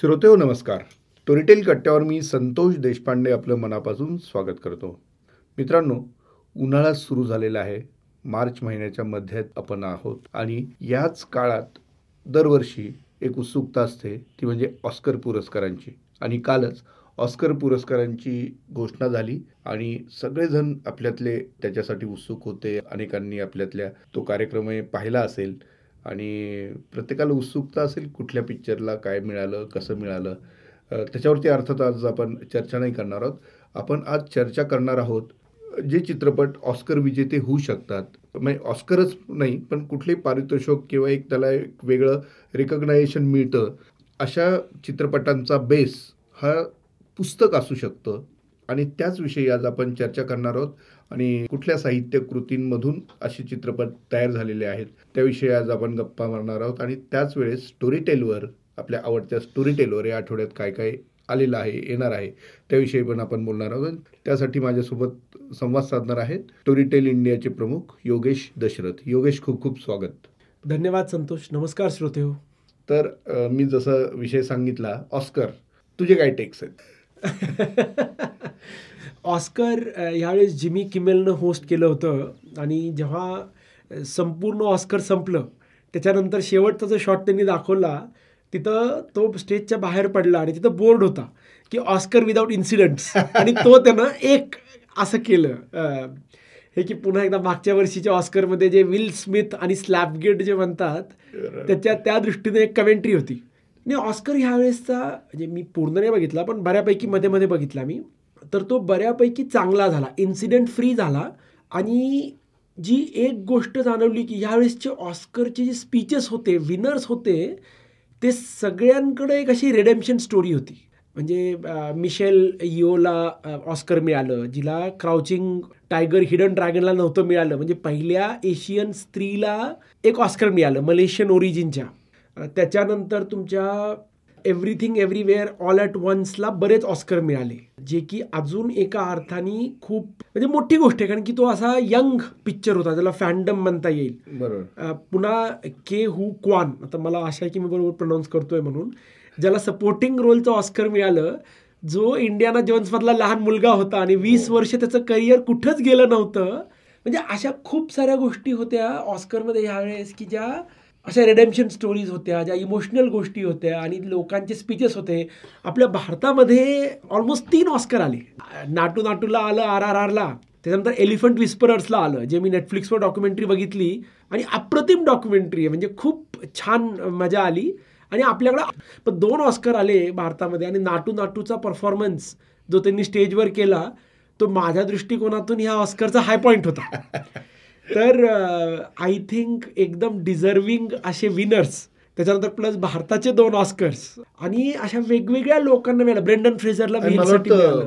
श्रोतेहो नमस्कार. स्टोरीटेल कट्ट्यावर मी संतोष देशपांडे आपलं मनापासून स्वागत करतो. मित्रांनो उन्हाळा सुरू झालेला आहे. मार्च महिन्याच्या मध्यात आपण आहोत आणि याच काळात दरवर्षी एक उत्सुकता असते ती म्हणजे ऑस्कर पुरस्कारांची. आणि कालच ऑस्कर पुरस्कारांची घोषणा झाली आणि सगळेजण आपल्यातले त्याच्यासाठी उत्सुक होते. अनेकांनी आपल्यातल्या तो कार्यक्रमही पाहिला असेल. आणि प्रत्येकाला उत्सुकता असेल कुठल्या पिक्चरला काय मिळालं कसं मिळालं. त्याच्यावरती अर्थात आज आपण चर्चा नाही करणार आहोत. आपण आज चर्चा करणार आहोत जे चित्रपट ऑस्कर विजेते होऊ शकतात. म्हणजे ऑस्करच नाही पण कुठलेही पारितोषिक किंवा एक त्याला एक वेगळं रिकग्नायझेशन मिळतं अशा चित्रपटांचा बेस हा पुस्तक असू शकतं. आणि त्याच विषयी आज आपण चर्चा करणार आहोत. आणि कुठल्या साहित्य कृतींमधून असे चित्रपट तयार झालेले आहेत त्याविषयी आज आपण गप्पा मारणार आहोत. आणि त्याच वेळेस स्टोरी टेलवर आपल्या आवडत्या स्टोरी टेलवर या आठवड्यात काय काय आलेलं आहे येणार आहे त्याविषयी पण आपण बोलणार आहोत. त्यासाठी माझ्यासोबत संवाद साधणार आहेत स्टोरी टेल इंडियाचे प्रमुख योगेश दशरथ. योगेश खूप खूप स्वागत. धन्यवाद संतोष. नमस्कार श्रोते हो. तर मी जसं विषय सांगितला ऑस्कर तुझे काय टेक्स आहेत? ऑस्कर ह्यावेळेस जिमी किमेलनं होस्ट केलं होतं आणि जेव्हा संपूर्ण ऑस्कर संपलं त्याच्यानंतर शेवटचा जो शॉट त्यांनी दाखवला तिथं तो स्टेजच्या बाहेर पडला आणि तिथं बोर्ड होता की ऑस्कर विदाऊट इन्सिडंट्स. आणि तो त्यानं एक असं केलं हे की पुन्हा एकदा मागच्या वर्षीच्या ऑस्करमध्ये जे विल स्मिथ आणि स्लॅपगेट जे म्हणतात त्याच्या त्या दृष्टीने एक कमेंट्री होती. नाही ऑस्कर ह्यावेळेसचा म्हणजे मी पूर्ण नाही बघितला पण बऱ्यापैकी मध्ये मध्ये बघितला मी. तर तो बऱ्यापैकी चांगला झाला इन्सिडेंट फ्री झाला आणि जी एक गोष्ट जाणवली की ह्यावेळेसचे ऑस्करचे जे स्पीचेस होते विनर्स होते ते सगळ्यांकडे एक अशी रेडेम्शन स्टोरी होती. म्हणजे मिशेल इओला ऑस्कर मिळालं जिला क्राउचिंग टायगर हिडन ड्रॅगनला नव्हतं मिळालं. म्हणजे पहिल्या एशियन स्त्रीला एक ऑस्कर मिळालं मलेशियन ओरिजिनच्या त्याच्यानंतर तुमच्या एव्हरीथिंग एव्हरीवेअर ऑल ॲट वन्सला बरेच ऑस्कर मिळाले. जे की अजून एका अर्थाने खूप म्हणजे मोठी गोष्ट आहे कारण की तो असा यंग पिक्चर होता त्याला फॅन्डम म्हणता येईल. बरोबर. पुन्हा के हु क्वान आता मला आशा आहे की मी बरोबर प्रोनाऊन्स करतोय म्हणून ज्याला सपोर्टिंग रोलचं ऑस्कर मिळालं जो इंडियाना जोन्समधला लहान मुलगा होता आणि वीस वर्ष त्याचं करिअर कुठंच गेलं नव्हतं. म्हणजे अशा खूप साऱ्या गोष्टी होत्या ऑस्करमध्ये ह्यावेळेस की ज्या अशा रेडेम्शन स्टोरीज होत्या ज्या इमोशनल गोष्टी होत्या आणि लोकांचे स्पीचेस होते. आपल्या भारतामध्ये ऑलमोस्ट तीन ऑस्कर आले. नाटू नाटूला आलं आर आर आरला. त्याच्यानंतर एलिफंट विस्परर्सला आलं जे मी नेटफ्लिक्सवर डॉक्युमेंटरी बघितली. आणि अप्रतिम डॉक्युमेंटरी आहे म्हणजे खूप छान मजा आली. आणि आपल्याकडं पण दोन ऑस्कर आले भारतामध्ये. आणि नाटू नाटूचा परफॉर्मन्स जो त्यांनी स्टेजवर केला तो माझ्या दृष्टिकोनातून ह्या ऑस्करचा हाय पॉईंट होता. तर आय थिंक एकदम डिझर्विंग असे विनर्स त्याच्यानंतर प्लस भारताचे दोन ऑस्कर्स आणि अशा वेगवेगळ्या लोकांना मिळालं. ब्रेंडन फ्रेझरला.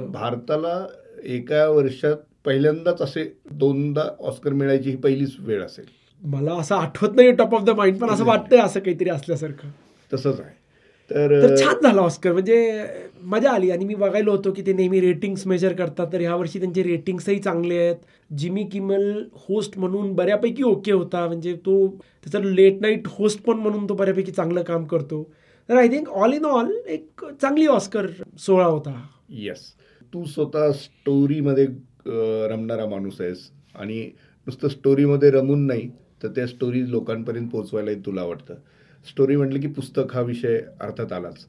भारताला एका वर्षात पहिल्यांदाच असे दोनदा ऑस्कर मिळायची ही पहिलीच वेळ असेल. मला असं आठवत नाही टॉप ऑफ द माइंड पण असं वाटतंय असं काहीतरी असल्यासारखं. तसंच आहे. तर छान झालं ऑस्कर. म्हणजे मजा आली. आणि मी बघायला होतो की ते नेहमी रेटिंग्स मेजर करतात. तर ह्या वर्षी त्यांचे रेटिंग्सही चांगले आहेत. जिमी किमल होस्ट म्हणून बऱ्यापैकी ओके होता. म्हणजे तो त्याचा लेट नाईट होस्ट पण म्हणून तो बऱ्यापैकी चांगलं काम करतो. तर I think all in all एक चांगली ऑस्कर सोहळा होता येस तू स्वतः स्टोरीमध्ये रमणारा माणूस आहेस. आणि नुसतं स्टोरीमध्ये रमून नाही तर त्या स्टोरी लोकांपर्यंत पोहोचवायलाही तुला आवडतं स्टोरी म्हटलं की पुस्तक हा विषय अर्थात आलाच.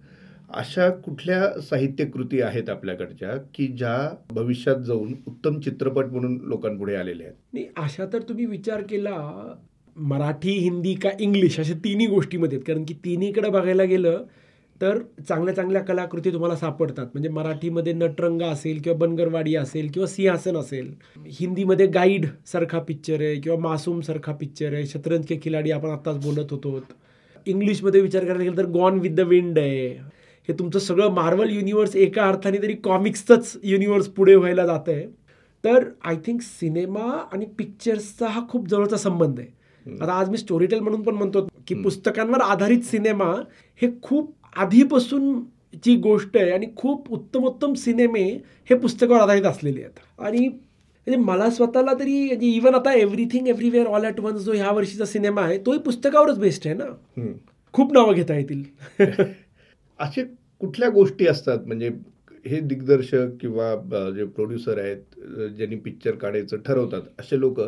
अशा कुठल्या साहित्य कृती आहेत आपल्याकडच्या की ज्या भविष्यात जाऊन उत्तम चित्रपट म्हणून लोकांपुढे आलेले आहेत? नाही अशा तर तुम्ही विचार केला मराठी हिंदी का इंग्लिश अशा तिन्ही गोष्टीमध्ये आहेत. कारण की तिन्हीकडे बघायला गेलं तर चांगल्या चांगल्या कलाकृती तुम्हाला सापडतात. म्हणजे मराठीमध्ये नटरंगा असेल किंवा बनगरवाडी असेल किंवा सिंहासन असेल. हिंदीमध्ये गाईड सारखा पिक्चर आहे किंवा मासूम सारखा पिक्चर आहे. शतरंज के खिलाडी आपण आत्ताच बोलत होतो. इंग्लिशमध्ये विचार करायला गेलं तर गॉन विथ द विंड आहे. हे तुमचं सगळं मार्वल युनिवर्स एका अर्थाने तरी कॉमिक्सचंच युनिवर्स पुढे व्हायला जात आहे तर आय थिंक सिनेमा आणि पिक्चर्सचा हा खूप जवळचा संबंध आहे. आता आज मी स्टोरी टेल म्हणून पण म्हणतो की पुस्तकांवर आधारित सिनेमा हे खूप आधीपासून ची गोष्ट आहे आणि खूप उत्तम उत्तम सिनेमे हे पुस्तकावर आधारित असलेले आहेत. आणि म्हणजे मला स्वतःला तरी म्हणजे इवन आता everything everywhere all at once जो ह्या वर्षीचा सिनेमा आहे तोही पुस्तकावरच बेस्ट आहे ना. खूप नावं घेता येतील. असे कुठल्या गोष्टी असतात? म्हणजे हे दिग्दर्शक किंवा जे प्रोड्युसर आहेत ज्यांनी पिक्चर काढायचं ठरवतात असे लोक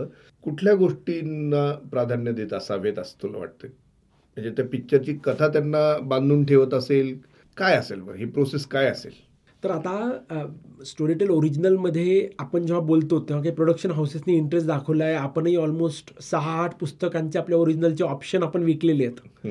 कुठल्या गोष्टींना प्राधान्य देत असावेत असं तुला वाटतं म्हणजे त्या पिक्चरची कथा त्यांना बांधून ठेवत असेल काय असेल बरं? ही प्रोसेस काय असेल? तर आता स्टोरीटेल ओरिजिनलमध्ये आपण जेव्हा बोलतो तेव्हा काही प्रोडक्शन हाऊसेसनी इंटरेस्ट दाखवला आहे आपणही ऑलमोस्ट सहा आठ पुस्तकांचे आपल्या ओरिजिनलचे ऑप्शन आपण विकलेले आहेत.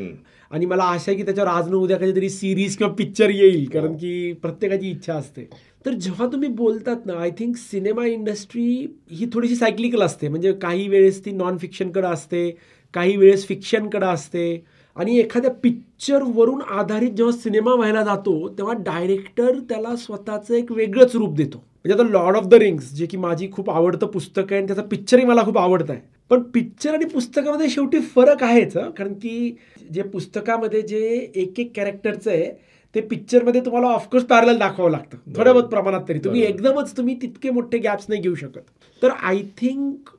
आणि मला आशा आहे की त्याच्यावर आज न उद्या काहीतरी सिरीज किंवा पिक्चर येईल कारण की प्रत्येकाची इच्छा असते. तर जेव्हा तुम्ही बोलतात ना आय थिंक सिनेमा इंडस्ट्री ही थोडीशी सायक्लिकल असते. म्हणजे काही वेळेस ती नॉन फिक्शनकडे असते काही वेळेस फिक्शनकडे असते. आणि एखाद्या पिक्चरवरून आधारित जेव्हा सिनेमा व्हायला जातो तेव्हा डायरेक्टर त्याला स्वतःचं एक वेगळंच रूप देतो. म्हणजे आता लॉर्ड ऑफ द रिंग्स जे की माझी खूप आवडतं पुस्तक आहे आणि त्याचा पिक्चरही मला खूप आवडतं आहे. पण पिक्चर आणि पुस्तकामध्ये शेवटी फरक आहेच. कारण की जे पुस्तकामध्ये जे एक एक कॅरेक्टरचं आहे ते पिक्चरमध्ये तुम्हाला ऑफकोर्स पॅरल दाखवावं लागतं. थोड्या बहुत प्रमाणात तरी. तुम्ही. एकदमच तुम्ही तितके मोठे गॅप्स नाही घेऊ शकत. तर आय थिंक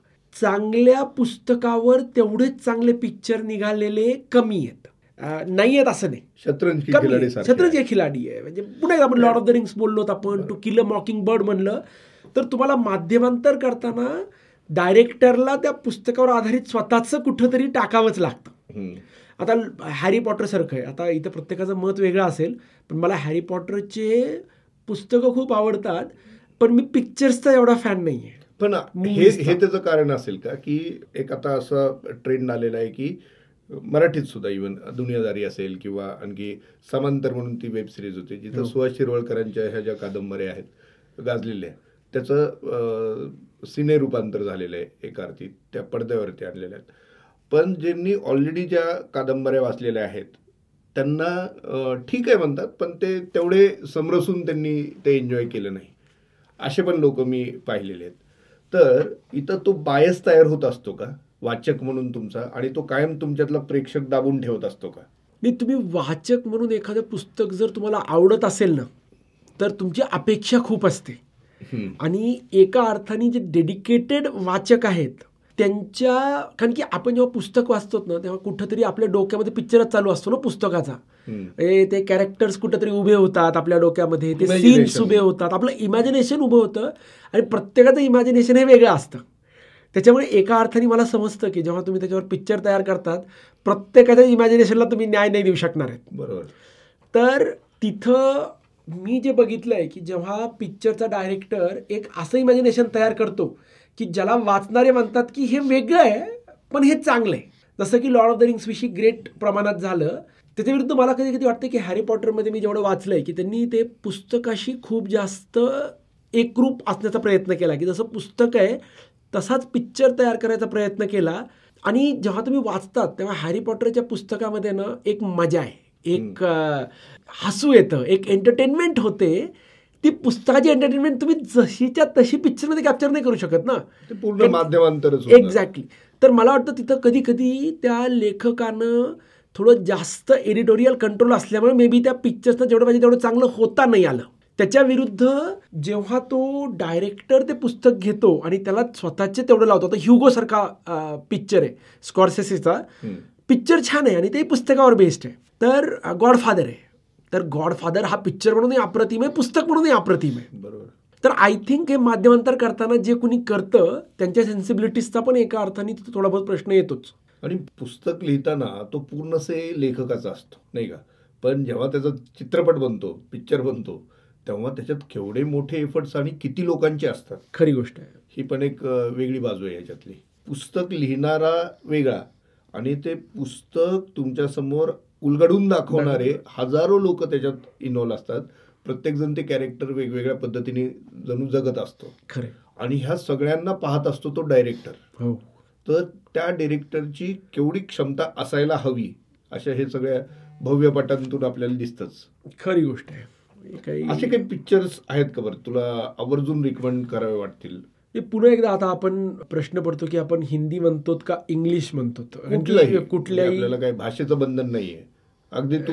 चांगल्या पुस्तकावर तेवढेच चांगले पिक्चर निघालेले कमी आहेत. नाही आहेत असं नाही. शतरंज खिलाडी आहे. सारखे शतरंज हे खिलाडी आहे. म्हणजे पुन्हा आपण लॉर्ड ऑफ द रिंग्स बोललोत आपण To Kill a Mockingbird म्हणलं. तर तुम्हाला माध्यमांतर करताना डायरेक्टरला त्या पुस्तकावर आधारित स्वतःचं कुठंतरी टाकावंच लागतं. आता हॅरी पॉटरसारखं आहे. आता इथं प्रत्येकाचं मत वेगळं असेल पण मला हॅरी पॉटरचे पुस्तकं खूप आवडतात पण मी पिक्चर्सचा एवढा फॅन नाही आहे पण हे हे त्याचं कारण असेल का? की एक आता असा ट्रेंड आलेला आहे की मराठीत सुद्धा इवन दुनियादारी असेल किंवा आणखी समांतर म्हणून ती वेब सिरीज होती जिथं हो. सुहास शिरवळकरांच्या ह्या ज्या कादंबऱ्या आहेत गाजलेल्या त्याचं सिने रूपांतर झालेलं आहे एका अर्थी त्या पडद्यावरती आणलेल्या आहेत. पण ज्यांनी ऑलरेडी ज्या कादंबऱ्या वाचलेल्या आहेत त्यांना ठीक आहे म्हणतात पण ते तेवढे समरसून त्यांनी ते एन्जॉय केलं नाही. असे पण लोक मी पाहिलेले आहेत. तर इथं तो बायस तयार होत असतो का? वाचक म्हणून तुमचा आणि तो कायम तुमच्यातला प्रेक्षक दाबून ठेवत असतो का? नाही तुम्ही वाचक म्हणून एखादं पुस्तक जर तुम्हाला आवडत असेल ना तर तुमची अपेक्षा खूप असते. आणि एका अर्थाने जे डेडिकेटेड वाचक आहेत त्यांच्या कारण की आपण जेव्हा पुस्तक वाचतो ना तेव्हा कुठंतरी आपल्या डोक्यामध्ये पिक्चरच चालू असतो ना पुस्तकाचा. ए, ते कॅरेक्टर्स कुठंतरी उभे होतात आपल्या डोक्यामध्ये ते. सीन्स उभे होतात. आपलं इमॅजिनेशन उभं होतं आणि प्रत्येकाचं इमॅजिनेशन हे वेगळं असतं. त्याच्यामुळे एका अर्थाने मला समजतं की जेव्हा तुम्ही त्याच्यावर पिक्चर तयार करतात प्रत्येकाच्या इमॅजिनेशनला तुम्ही न्याय नाही देऊ शकणार आहेत. बरोबर. तर तिथं मी जे बघितलं आहे की जेव्हा पिक्चरचा डायरेक्टर एक असं इमॅजिनेशन तयार करतो की ज्याला वाचणारे म्हणतात की हे वेगळं आहे पण हे चांगलं आहे. जसं की लॉर्ड ऑफ द रिंग्स विषयी ग्रेट प्रमाणात झालं त्याच्या विरुद्ध मला कधी कधी वाटतं की हॅरी पॉटरमध्ये मी जेवढं वाचलं आहे की त्यांनी ते पुस्तकाशी खूप जास्त एकरूप असण्याचा प्रयत्न केला. की जसं पुस्तक आहे तसाच पिक्चर तयार करायचा प्रयत्न केला. आणि जेव्हा तुम्ही वाचतात तेव्हा हॅरी पॉटरच्या पुस्तकामध्ये ना एक मजा आहे. एक हसू येतं एक एंटरटेनमेंट होते. ती पुस्तकाची एंटरटेनमेंट तुम्ही जशीच्या तशी पिक्चरमध्ये कॅप्चर नाही करू शकत ना. पूर्ण माध्यमांतरच होतं. एक्झॅक्टली तर मला वाटतं तिथं कधी कधी त्या लेखकानं थोडं जास्त एडिटोरियल कंट्रोल असल्यामुळे मे बी त्या पिक्चर्सनं जेवढं पाहिजे तेवढं चांगलं होता नाही आलं. त्याच्या विरुद्ध जेव्हा तो डायरेक्टर ते पुस्तक घेतो आणि त्याला स्वतःचे तेवढं लावतो आता ह्युगो सारखा पिक्चर आहे स्कॉर्सेसीचा. पिक्चर छान आहे आणि ते पुस्तकावर बेस्ड आहे. तर गॉडफादर आहे. तर गॉडफादर हा पिक्चर म्हणूनही अप्रतिम आहे पुस्तक म्हणूनही अप्रतिम आहे. बरोबर. तर आय थिंक हे माध्यमांतर करताना जे कुणी करतं त्यांच्या सेन्सिबिलिटीजचा पण एका अर्थाने थोडा बहुत प्रश्न येतोच. आणि पुस्तक लिहिताना तो पूर्णसे लेखकाचा असतो नाही का? पण जेव्हा त्याचा चित्रपट बनतो पिक्चर बनतो तेव्हा त्याच्यात केवढे मोठे एफर्ट्स आणि किती लोकांचे असतात. खरी गोष्ट आहे. ही पण एक वेगळी बाजू आहे याच्यातली. पुस्तक लिहिणारा वेगळा आणि ते पुस्तक तुमच्यासमोर उलगडून दाखवणारे हजारो लोक त्याच्यात इन्व्हॉल्व असतात. प्रत्येकजण ते कॅरेक्टर वेगवेगळ्या पद्धतीने जणू जगत असतो. खरे आणि ह्या सगळ्यांना पाहत असतो तो डायरेक्टर हो. तर त्या डिरेक्टरची केवढी क्षमता असायला हवी अशा हे सगळ्या भव्य पटांतून आपल्याला दिसतच. खरी गोष्ट आहे. काही असे काही पिक्चर्स आहेत का बरं? तुला आवर्जून रिकमेंड करावे वाटतील. हे पुन्हा एकदा आता आपण प्रश्न पडतो की आपण हिंदी म्हणतो का इंग्लिश म्हणतो कुठलंही. कुठल्याही आपल्याला काही भाषेचं बंधन नाहीये. अगदी तू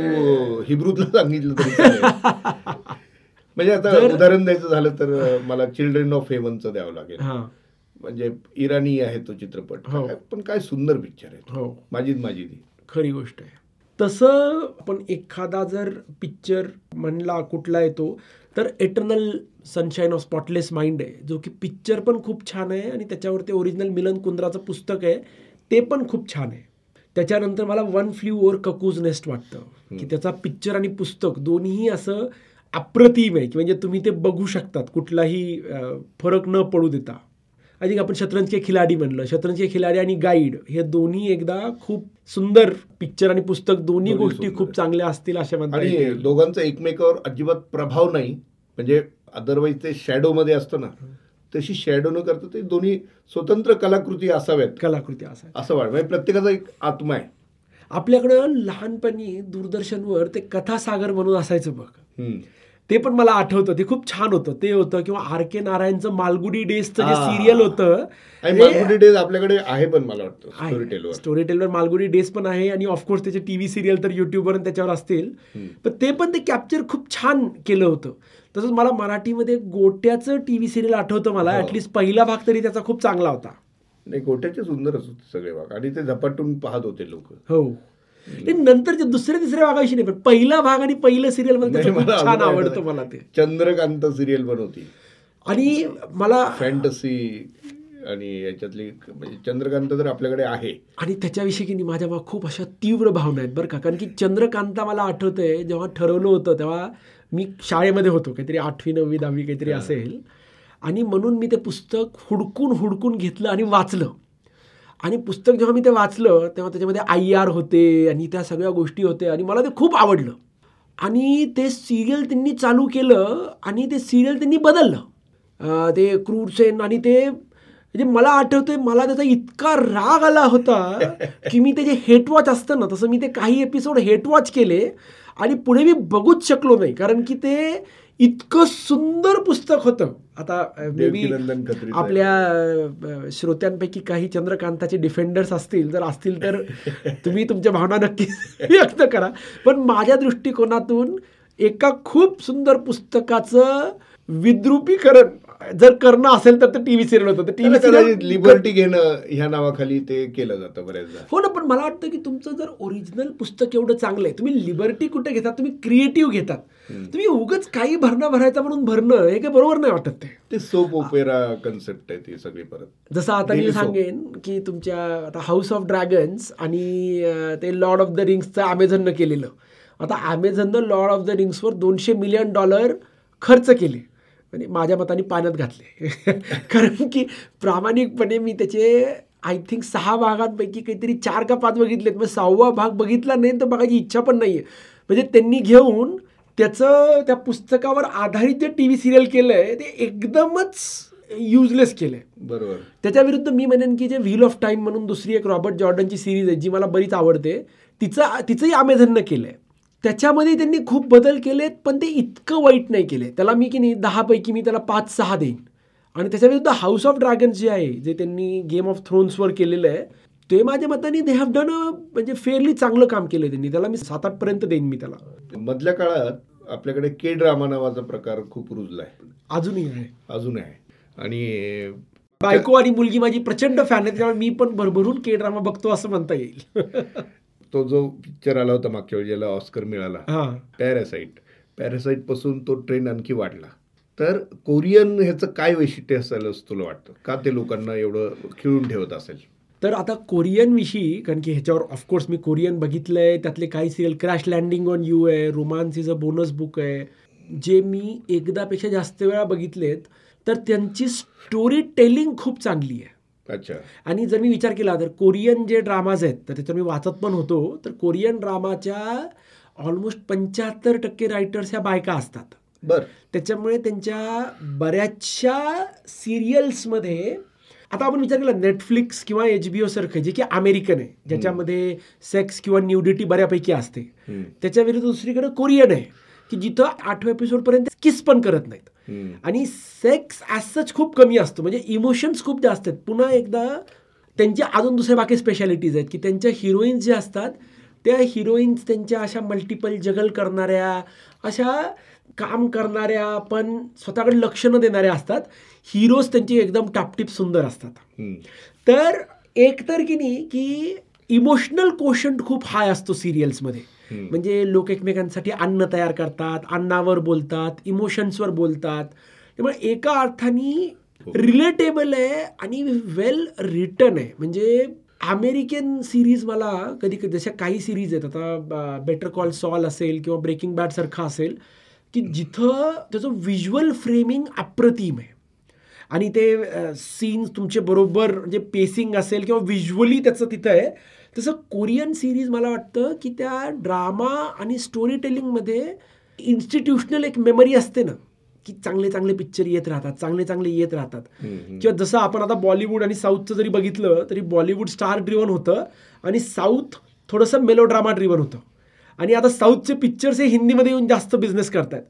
हिब्रूतला सांगितलं तरी. म्हणजे आता उदाहरण द्यायचं झालं तर मला चिल्ड्रन ऑफ हेवनचं द्यावं लागेल. हा. म्हणजे इराणी आहे तो चित्रपट. हो. पण काय सुंदर पिक्चर आहे तो. हो. माझीच माझी खरी गोष्ट आहे. तसं आपण एखादा जर पिक्चर म्हणला कुठला येतो तर Eternal Sunshine of Spotless Mind आहे जो की पिक्चर पण खूप छान आहे आणि त्याच्यावर ते ओरिजिनल मिलन कुंद्राचं पुस्तक आहे ते पण खूप छान आहे. त्याच्यानंतर मला One Flew Over Cuckoo's Nest वाटतं की त्याचा पिक्चर आणि पुस्तक दोन्हीही असं अप्रतिम आहे की म्हणजे तुम्ही ते बघू शकतात कुठलाही फरक न पडू देता. आय थिंक आपण शतरंज के खिलाडी म्हणलं शतरंज के खिलाडी आणि गाईड हे दोन्ही एकदा खूप सुंदर पिक्चर आणि पुस्तक दोन्ही गोष्टी. खूप चांगल्या असतील अशा म्हणता आणि येतील. दोघांचा एकमेकावर अजिबात प्रभाव नाही म्हणजे अदरवाईज ते शॅडो मध्ये असतं ना तशी शॅडो न करता ते दोन्ही स्वतंत्र कलाकृती असाव्यात कलाकृती असं आहे. असं वाटतं म्हणजे प्रत्येकाचा एक आत्मा आहे आपल्याकडं लहानपणी दूरदर्शनवर ते कथासागर म्हणून असायचं बघ. ते पण मला आठवतं. ते खूप छान होतं. ते होतं किंवा आर के नारायणचं मालगुडी डेजचं जे हा. सिरियल होतं मालगुडी डेज आपल्याकडे आहे पण मला वाटतं स्टोरी टेलवर मालगुडी डेज पण आहे आणि ऑफकोर्स त्याचे टीव्ही सिरियल तर युट्यूबवर त्याच्यावर असतील. पण ते पण ते कॅप्चर खूप छान केलं होतं. तसंच मला मराठीमध्ये गोट्याचं टीव्ही सिरियल आठवतं मला. हो. ऍटलिस्ट पहिला भाग तरी त्याचा खूप चांगला होता. नाही गोट्याचे सुंदरच होते सगळे भाग. आणि ते झपाटून पाहत होते लोक. हो. ते नंतरचे दुसऱ्या तिसऱ्या भागाविषयी नाही पण पहिला भाग आणि पहिलं सिरियलमध्ये छान आवडतं. मला ते. चंद्रकांत सिरियल पण होती. आणि मला फॅन्टसी आणि याच्यातली म्हणजे चंद्रकांत तर आपल्याकडे आहे. आणि त्याच्याविषयी की माझ्या मग खूप अशा तीव्र भावना आहेत बरं का. कारण की चंद्रकांता मला आठवतंय जेव्हा ठरवलं होतं तेव्हा मी शाळेमध्ये होतो काहीतरी आठवी नववी दहावी काहीतरी असेल. आणि म्हणून मी ते पुस्तक हुडकून हुडकून घेतलं आणि वाचलं. आणि पुस्तक जेव्हा मी ते वाचलं तेव्हा त्याच्यामध्ये आय आर होते आणि त्या सगळ्या गोष्टी होत्या आणि मला ते खूप आवडलं. आणि ते सिरियल त्यांनी चालू केलं आणि ते सिरियल त्यांनी बदललं. ते क्रूर सेन आणि ते म्हणजे मला आठवतंय मला त्याचा इतका राग आला होता की मी ते जे हेटवॉच असतं ना तसं मी ते काही एपिसोड हेटवॉच केले आणि पुढे मी बघूच शकलो नाही. कारण की ते इतकं सुंदर पुस्तक होतं आता मे बी देवकीनंदन खत्रीचं आहे. आपल्या श्रोत्यांपैकी काही चंद्रकांताचे डिफेंडर्स असतील जर असतील तर तुम्ही तुमच्या भावना नक्की व्यक्त करा पण माझ्या दृष्टिकोनातून एका खूप सुंदर पुस्तकाचं विद्रुपीकरण जर करणं असेल तर ते टीव्ही सिरियल होतं. त्याला टीव्ही कदाचित लिबर्टी घेणं ह्या नावाखाली ते केलं जातं बऱ्याचदा. हो ना पण मला वाटतं की तुमचं जर ओरिजिनल पुस्तक एवढं चांगलं आहे तुम्ही लिबर्टी कुठे घेतात? तुम्ही क्रिएटिव्ह घेतात. तुम्ही उगच काही भरणं भरायचं म्हणून भरणं हे काही बरोबर नाही वाटत ते. सोप ओपेरा कन्सेप्ट आहे ती सगळी परत. जसं आता मी. सांगेन की तुमच्या आता हाऊस ऑफ ड्रॅगन्स आणि ते लॉर्ड ऑफ द रिंग्सचं ॲमेझॉननं केलेलं. आता ॲमेझॉननं लॉर्ड ऑफ द रिंग्सवर दोनशे मिलियन डॉलर खर्च केले. म्हणजे माझ्या मताने पाण्यात घातले. कारण की प्रामाणिकपणे मी त्याचे आय थिंक सहा भागांपैकी काहीतरी चार का पाच बघितलेत. मग सहावा भाग बघितला नाही तर बघायची इच्छा पण नाही आहे म्हणजे त्यांनी घेऊन त्याचं त्या पुस्तकावर आधारित जे टी व्ही सिरियल केलं आहे ते एकदमच युजलेस केलं आहे बरोबर त्याच्याविरुद्ध मी म्हणेन की जे व्हील ऑफ टाईम म्हणून दुसरी एक रॉबर्ट जॉर्डनची सिरीज आहे जी मला बरीच आवडते तिचं तिचंही अमेझॉननं केलं आहे त्याच्यामध्ये त्यांनी खूप बदल केलेत पण ते इतकं वाईट नाही केले. त्याला मी की नाही दहापैकी मी त्याला पाच सहा देईन. आणि त्याच्याविरुद्ध हाऊस ऑफ ड्रॅगन्स जे आहे जे त्यांनी गेम ऑफ थ्रोन्सवर केलेलं आहे ते माझ्या मताने दे हॅव डन म्हणजे फेअरली चांगलं काम केलं त्यांनी. त्याला मी सात आठपर्यंत देईन मी त्याला. मधल्या काळात आपल्याकडे के ड्रामा नावाचा प्रकार खूप रुजलाय. अजूनही आहे. अजून आहे. आणि बायको आणि मुलगी माझी प्रचंड फॅन आहे त्यामुळे मी पण भरभरून के ड्रामा बघतो असं म्हणता येईल. तो जो पिक्चर आला होता मागच्या वेळी ज्याला ऑस्कर मिळाला हां. पॅरासाईट पॅरासाईटपासून तो ट्रेंड आणखी वाढला. तर कोरियन ह्याचं काय वैशिष्ट्य असेल असं तुला वाटतं? का ते लोकांना एवढं खिळून ठेवत असेल? तर आता कोरियन विषयी कारण की ह्याच्यावर ऑफकोर्स मी कोरियन बघितलंय त्यातले काही serial Crash Landing on You आहे Romance Is a Bonus Book आहे. जे मी एकदापेक्षा जास्त वेळा बघितलेत तर त्यांची स्टोरी टेलिंग खूप चांगली आहे. अच्छा. आणि जर मी विचार केला तर कोरियन जे ड्रामाज आहेत तर त्याच्यावर मी वाचत पण होतो तर कोरियन ड्रामाच्या ऑलमोस्ट पंच्याहत्तर टक्के रायटर्स ह्या बायका असतात. बर. त्याच्यामुळे त्यांच्या बऱ्याचशा सिरियल्समध्ये आता आपण विचार केला नेटफ्लिक्स किंवा एच बी सारखं जे की अमेरिकन आहे ज्याच्यामध्ये सेक्स किंवा न्यूडिटी बऱ्यापैकी असते. त्याच्या विरुद्ध दुसरीकडे कोरियन आहे की जिथं आठव्या एपिसोडपर्यंत किस पण करत नाहीत. आणि सेक्स ॲज सच खूप कमी असतो. म्हणजे इमोशन्स खूप जास्त आहेत. पुन्हा एकदा त्यांच्या अजून दुसऱ्या बाकी स्पेशालिटीज आहेत की त्यांच्या हिरोईन्स ज्या असतात त्या हिरोईन्स त्यांच्या अशा मल्टिपल जगल करणाऱ्या अशा काम करणाऱ्या पण स्वतःकडे लक्ष न देणाऱ्या असतात. हिरोज त्यांची एकदम टापटीप सुंदर असतात. तर एक तर की नाही की इमोशनल कोशंट खूप हाय असतो सिरियल्समध्ये. म्हणजे लोक एकमेकांसाठी अन्न तयार करतात अन्नावर बोलतात इमोशन्सवर बोलतात. त्यामुळे एका अर्थाने रिलेटेबल आहे आणि वेल रिटर्न आहे. म्हणजे अमेरिकन सिरीज मला कधी कधी जशा काही सिरीज आहेत आता बेटर कॉल सॉल असेल किंवा ब्रेकिंग बॅड सारखा असेल की जिथं त्याचं व्हिज्युअल फ्रेमिंग अप्रतिम आहे. आणि ते सीन्स तुमचे बरोबर म्हणजे पेसिंग असेल किंवा व्हिज्युअली त्याचं तिथं आहे. तसं कोरियन सिरीज मला वाटतं की त्या ड्रामा आणि स्टोरी टेलिंगमध्ये इन्स्टिट्यूशनल एक मेमरी असते ना की चांगले चांगले पिक्चर येत राहतात चांगले चांगले येत राहतात. किंवा जसं आपण आता बॉलिवूड आणि साऊथचं जरी बघितलं तरी बॉलिवूड स्टार ड्रिवन होतं आणि साऊथ थोडंसं मेलोड्रामा ड्रिवन होतं. आणि आता साऊथचे पिक्चर्स हे हिंदीमध्ये येऊन जास्त बिझनेस करतात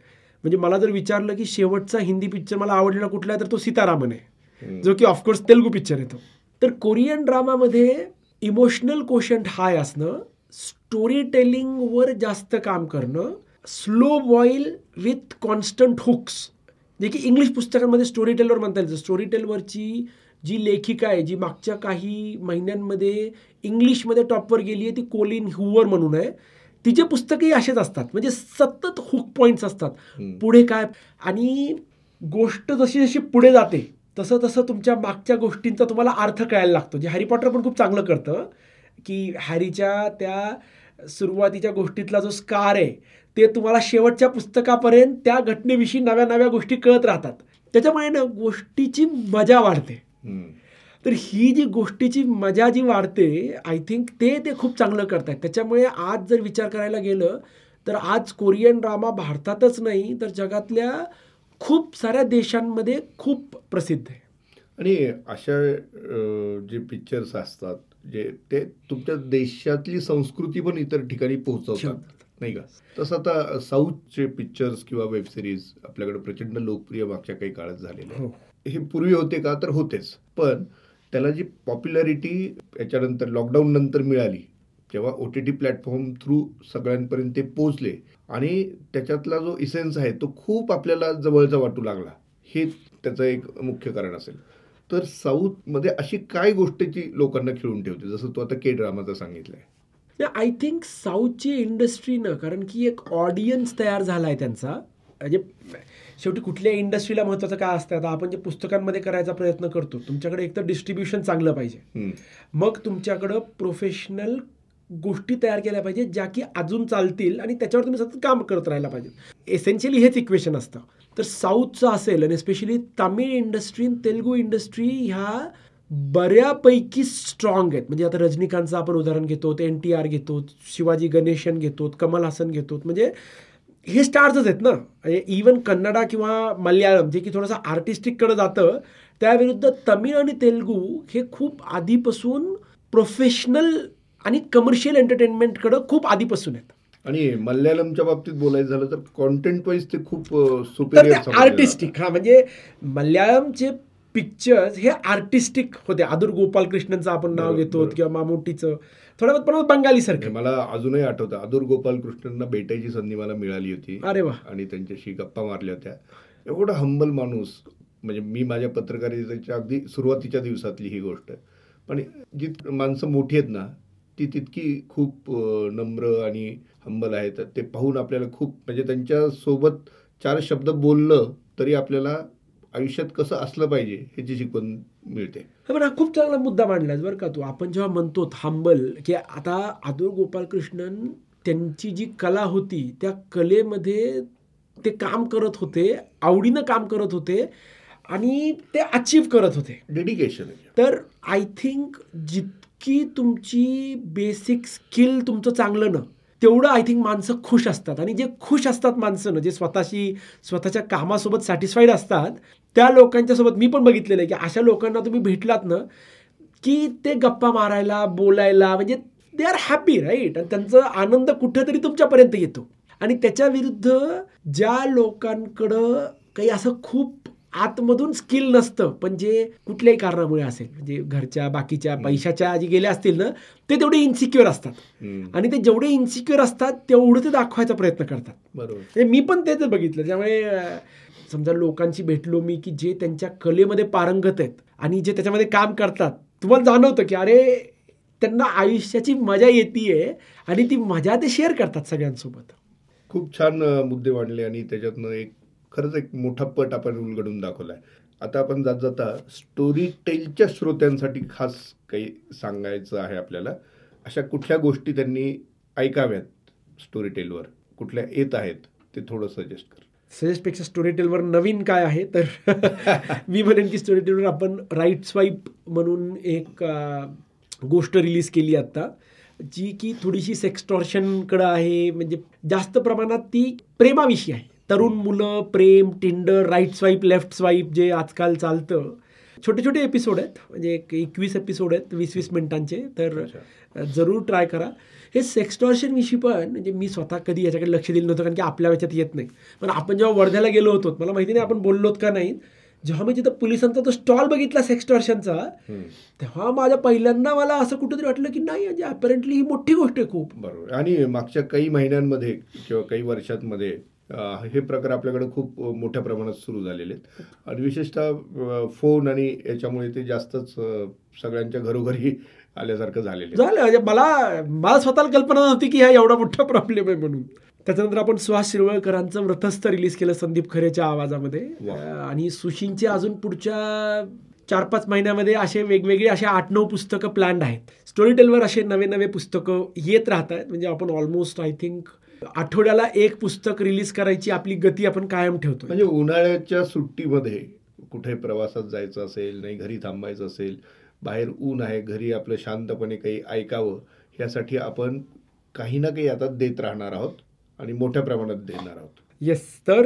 म्हणजे मला जर विचारलं की शेवटचा हिंदी पिक्चर मला आवडलेला कुठला आहे तर तो सीतारामन आहे. जो की ऑफकोर्स तेलुगू पिक्चर येतो तर कोरियन ड्रामामध्ये इमोशनल कोशंट हाय असणं स्टोरी टेलिंगवर जास्त काम करणं slow boil with constant hooks जे की इंग्लिश पुस्तकांमध्ये स्टोरी टेलवर म्हणता येईल. स्टोरी टेलवरची जी लेखिका आहे जी मागच्या काही महिन्यांमध्ये इंग्लिशमध्ये टॉपवर गेली आहे ती कोलिन ह्युवर म्हणून आहे. तिचे पुस्तकही असेच असतात म्हणजे सतत हुक पॉईंट्स असतात. पुढे काय? आणि गोष्ट जशी जशी पुढे जाते तसं तसं तुमच्या मागच्या गोष्टींचा तुम्हाला अर्थ कळायला लागतो. जे हॅरी पॉटर पण खूप चांगलं करतं की हॅरीच्या त्या सुरुवातीच्या गोष्टीतला जो स्कार आहे ते तुम्हाला शेवटच्या पुस्तकापर्यंत त्या घटनेविषयी नव्या नव्या गोष्टी कळत राहतात. त्याच्यामुळे ना गोष्टीची मजा वाढते. तर ही जी गोष्टीची मजा जी वाढते आय थिंक ते ते खूप चांगलं करतायत. त्याच्यामुळे आज जर विचार करायला गेलं तर आज कोरियन ड्रामा भारतातच नाही तर जगातल्या खूप साऱ्या देशांमध्ये खूप प्रसिद्ध आहे. आणि अशा जे पिक्चर्स असतात जे ते तुमच्या देशातली संस्कृती पण इतर ठिकाणी पोहोचवतात नाही का? तसं आता साऊथचे पिक्चर्स किंवा वेब सिरीज आपल्याकडे प्रचंड लोकप्रिय मागच्या काही काळात झालेले हो. हे पूर्वी होते का? तर होतेच. पण त्याला जी पॉप्युलॅरिटी याच्यानंतर लॉकडाऊन नंतर मिळाली जेव्हा O T T platform through सगळ्यांपर्यंत ते पोचले आणि त्याच्यातला जो इसेन्स आहे तो खूप आपल्याला जवळचा वाटू लागला. हे त्याचं एक मुख्य कारण असेल. तर साऊथमध्ये अशी काय गोष्टीची लोकांना खिळून ठेवते जसं तू आता के ड्रामाचं आहे आय थिंक साऊथची इंडस्ट्री ना कारण की एक ऑडियन्स तयार झाला आहे त्यांचा. म्हणजे शेवटी कुठल्या इंडस्ट्रीला महत्त्वाचं काय असतं? आता आपण जे पुस्तकांमध्ये करायचा प्रयत्न करतो तुमच्याकडे एकतर डिस्ट्रीब्युशन चांगलं पाहिजे. मग तुमच्याकडं प्रोफेशनल गोष्टी तयार केल्या पाहिजेत ज्या की अजून चालतील आणि त्याच्यावर तुम्ही सतत काम करत राहायला पाहिजे एसेन्शियली हेच इक्वेशन असतं. तर साऊथचं असेल आणि specially Tamil industry Telugu industry ह्या बऱ्यापैकी स्ट्रॉंग आहेत. म्हणजे आता रजनीकांतचं आपण उदाहरण घेतो एन टी आर घेतो शिवाजी गणेशन घेतो कमल हासन घेतो म्हणजे हे स्टार्सच आहेत ना. म्हणजे इवन कन्नडा किंवा मल्याळम जे की थोडंसं आर्टिस्टिककडे जातं त्याविरुद्ध तमिळ आणि तेलुगू हे खूप आधीपासून प्रोफेशनल आणि कमर्शियल एंटरटेनमेंटकडं खूप आधीपासून आहेत. आणि मल्याळमच्या बाबतीत बोलायचं झालं तर कॉन्टेंट वाईज ते खूप सुपेरियर आर्टिस्टिक हा म्हणजे मल्याळमचे पिक्चर्स हे आर्टिस्टिक होते. आदुर गोपालकृष्णनचं आपण नाव घेतो. किंवा मामुटीचं. थोड्या पण बंगाली सारखं मला अजूनही आठवतं अदूर गोपाल कृष्णंना भेटायची संधी मला मिळाली होती. अरे वा. आणि त्यांच्याशी गप्पा मारल्या होत्या. एवढा हंबल माणूस म्हणजे मी माझ्या पत्रकारितेच्या अगदी सुरुवातीच्या दिवसातली ही गोष्ट. पण जी माणसं मोठी आहेत ना ती तितकी खूप नम्र आणि हंबल आहेत. ते पाहून आपल्याला खूप म्हणजे त्यांच्यासोबत चार शब्द बोललं तरी आपल्याला आयुष्यात कसं असलं पाहिजे ह्याची शिकवण मिळते. हा, पण हा खूप चांगला मुद्दा मांडलाय बरं का तू. आपण जेव्हा म्हणतो थांबल की आता आदूर गोपालकृष्णन त्यांची जी कला होती त्या कलेमध्ये ते काम करत होते आवडीनं काम करत होते आणि ते अचीव करत होते. डेडिकेशन तर आय थिंक जितकी तुमची बेसिक स्किल तुमचं चांगलं ना तेवढं आय थिंक माणसं खुश असतात. आणि जे खुश असतात माणसं ना जे स्वतःशी स्वतःच्या कामासोबत सॅटिस्फाईड असतात त्या लोकांच्यासोबत मी पण बघितलेलं आहे की अशा लोकांना तुम्ही भेटलात ना की ते गप्पा मारायला बोलायला म्हणजे दे आर हॅपी राईट आणि त्यांचा आनंद कुठेतरी तुमच्यापर्यंत येतो. आणि त्याच्या विरुद्ध ज्या लोकांकडं काही असं खूप आतमधून स्किल नसतं पण जे कुठल्याही कारणामुळे असेल म्हणजे घरच्या बाकीच्या पैशाच्या जे गेल्या असतील ना ते तेवढे इन्सिक्युअर असतात. आणि ते जेवढे इन्सिक्युअर असतात तेवढं ते दाखवायचा प्रयत्न करतात. बरोबर. म्हणजे मी पण तेच बघितलं त्यामुळे समजा लोकांची भेटलो मी की जे त्यांच्या कलेमध्ये पारंगत आहेत आणि जे त्याच्यामध्ये काम करतात तुम्हाला जाणवतं की अरे त्यांना आयुष्याची मजा येते आणि ती मजा ते शेअर करतात सगळ्यांसोबत. खूप छान मुद्दे मांडले आणि त्याच्यातनं एक खरंच एक मोठा पट आपण उलगडून दाखवला आहे आता आपण जात जाता स्टोरी टेलच्या श्रोत्यांसाठी खास काही सांगायचं आहे आपल्याला. अशा कुठल्या गोष्टी त्यांनी ऐकाव्यात स्टोरी टेलवर कुठल्या येत आहेत? ते थोडं सजेस्ट कर. सजेस्टपेक्षा स्टोरी टेलवर नवीन काय आहे तर मी म्हणेन की स्टोरी टेलवर आपण राईट स्वाईप म्हणून एक गोष्ट रिलीज केली आत्ता जी की थोडीशी सेक्स्टॉर्शनकडं आहे म्हणजे जास्त प्रमाणात ती प्रेमाविषयी आहे. तरुण मुलं प्रेम Tinder right swipe left swipe जे आजकाल चालतं. छोटे छोटे एपिसोड आहेत. म्हणजे एक एकवीस एपिसोड आहेत वीस वीस मिनिटांचे. तर. जरूर ट्राय करा. हे सेक्स्टॉर्शन विषयी पण म्हणजे मी स्वतः कधी याच्याकडे लक्ष दिलं नव्हतं कारण की आपल्या याच्यात येत नाही. पण आपण जेव्हा वर्ध्याला गेलो होतो मला माहिती नाही आपण बोललोत का नाही जेव्हा मी तिथं पोलिसांचा तो स्टॉल बघितला सेक्स्टॉर्शनचा तेव्हा माझ्या पहिल्यांदा मला असं कुठंतरी वाटलं की नाही म्हणजे अपॅरेंटली ही मोठी गोष्ट आहे खूप. बरोबर. आणि मागच्या काही महिन्यांमध्ये किंवा काही वर्षांमध्ये हे प्रकार आपल्याकडे खूप मोठ्या प्रमाणात सुरू झालेले आहेत. आणि विशेषतः फोन आणि याच्यामुळे ते जास्तच सगळ्यांच्या घरोघरी आल्यासारखं झालेलं झालं. म्हणजे मला मला स्वतःला कल्पना नव्हती की हा एवढा मोठा प्रॉब्लेम आहे म्हणून. त्याच्यानंतर आपण सुहास शिरवळकरांचं व्रतस्थ रिलीज केलं संदीप खरेच्या आवाजामध्ये. आणि सुशींचे अजून पुढच्या चार पाच महिन्यामध्ये असे वेगवेगळे असे आठ नऊ पुस्तकं प्लॅन्ड आहेत. स्टोरी टेलवर असे नवे नवे पुस्तकं येत राहत आहेत. म्हणजे आपण ऑलमोस्ट आय थिंक आठवड्याला एक पुस्तक रिलीज करायची आपली गती आपण कायम ठेवतो म्हणजे उन्हाळ्याच्या सुट्टीमध्ये कुठे प्रवासात जायचं असेल नाही घरी थांबायचं असेल बाहेर ऊन आहे घरी आपलं शांतपणे काही ऐकावं ह्यासाठी आपण काही ना काही आता देत राहणार आहोत आणि मोठ्या प्रमाणात देणार आहोत. येस तर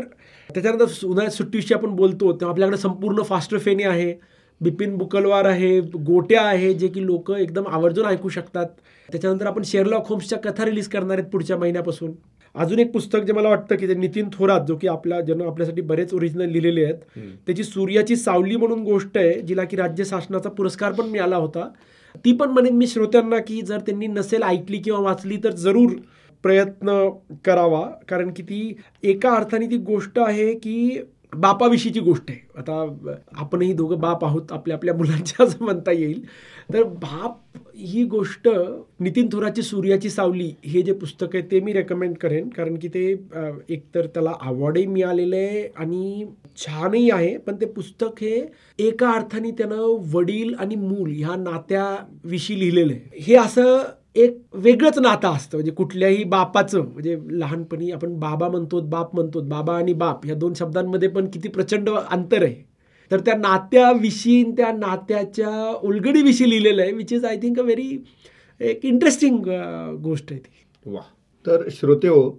त्याच्यानंतर उन्हाळ्यात सुट्टीविषयी आपण बोलतो तेव्हा आपल्याकडे संपूर्ण फास्टर फेने आहे. बिपिन बुकलवार आहे गोट्या आहे जे की लोक एकदम आवर्जून ऐकू शकतात. त्याच्यानंतर आपण शेरलॉक होम्सच्या कथा रिलीज करणार आहेत पुढच्या महिन्यापासून. अजून एक पुस्तक जे मला वाटतं की ते नितीन थोरात जो की आपल्या ज्यानं आपल्यासाठी बरेच ओरिजिनल लिहिलेले आहेत. त्याची सूर्याची सावली म्हणून गोष्ट आहे जिला की राज्य शासनाचा पुरस्कार पण मिळाला होता. ती पण म्हणेन मी श्रोत्यांना की जर त्यांनी नसेल ऐकली किंवा वाचली तर जरूर प्रयत्न करावा. कारण की ती एका अर्थाने ती गोष्ट आहे की बापाविषयीची गोष्ट आहे. आता आपणही दोघं बाप आहोत आपल्या आपल्या मुलांच्या असं म्हणता येईल. तर बाप ही गोष्ट नितीन थोराची सूर्याची सावली हे जे पुस्तक आहे ते मी रेकमेंड करेन. कारण की ते एकतर त्याला अवॉर्डही मिळालेलं आहे आणि छानही आहे. पण ते पुस्तक हे एका अर्थाने त्यानं वडील आणि मूल ह्या नात्याविषयी लिहिलेलं आहे. हे असं एक वेगळंच नातं असतं. म्हणजे कुठल्याही बापाचं म्हणजे लहानपणी आपण बाबा म्हणतो बाप म्हणतो बाबा आणि बाप या दोन शब्दांमध्ये पण किती प्रचंड अंतर आहे. तर त्या नात्याविषयी त्या नात्याच्या उलगडीविषयी लिहिलेलं आहे which is I think a very एक इंटरेस्टिंग गोष्ट आहे ती. वा तर श्रोते हो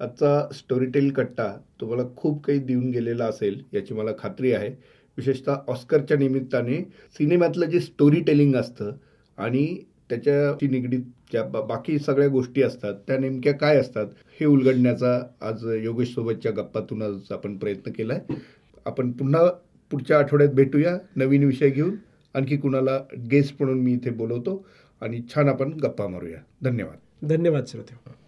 आजचा स्टोरीटेल कट्टा तुम्हाला खूप काही देऊन गेलेला असेल याची मला खात्री आहे. विशेषतः ऑस्करच्या निमित्ताने सिनेमातलं जे स्टोरी टेलिंग असतं आणि त्याच्याशी निगडीत ज्या बाकी सगळ्या गोष्टी असतात त्या नेमक्या काय असतात हे उलगडण्याचा आज योगेश सोबतच्या गप्पातून आज आपण प्रयत्न केला आहे. आपण पुन्हा पुढच्या आठवड्यात भेटूया नवीन विषय घेऊन. आणखी कुणाला गेस्ट म्हणून मी इथे बोलवतो. आणि छान आपण गप्पा मारूया. धन्यवाद. धन्यवाद श्रोते.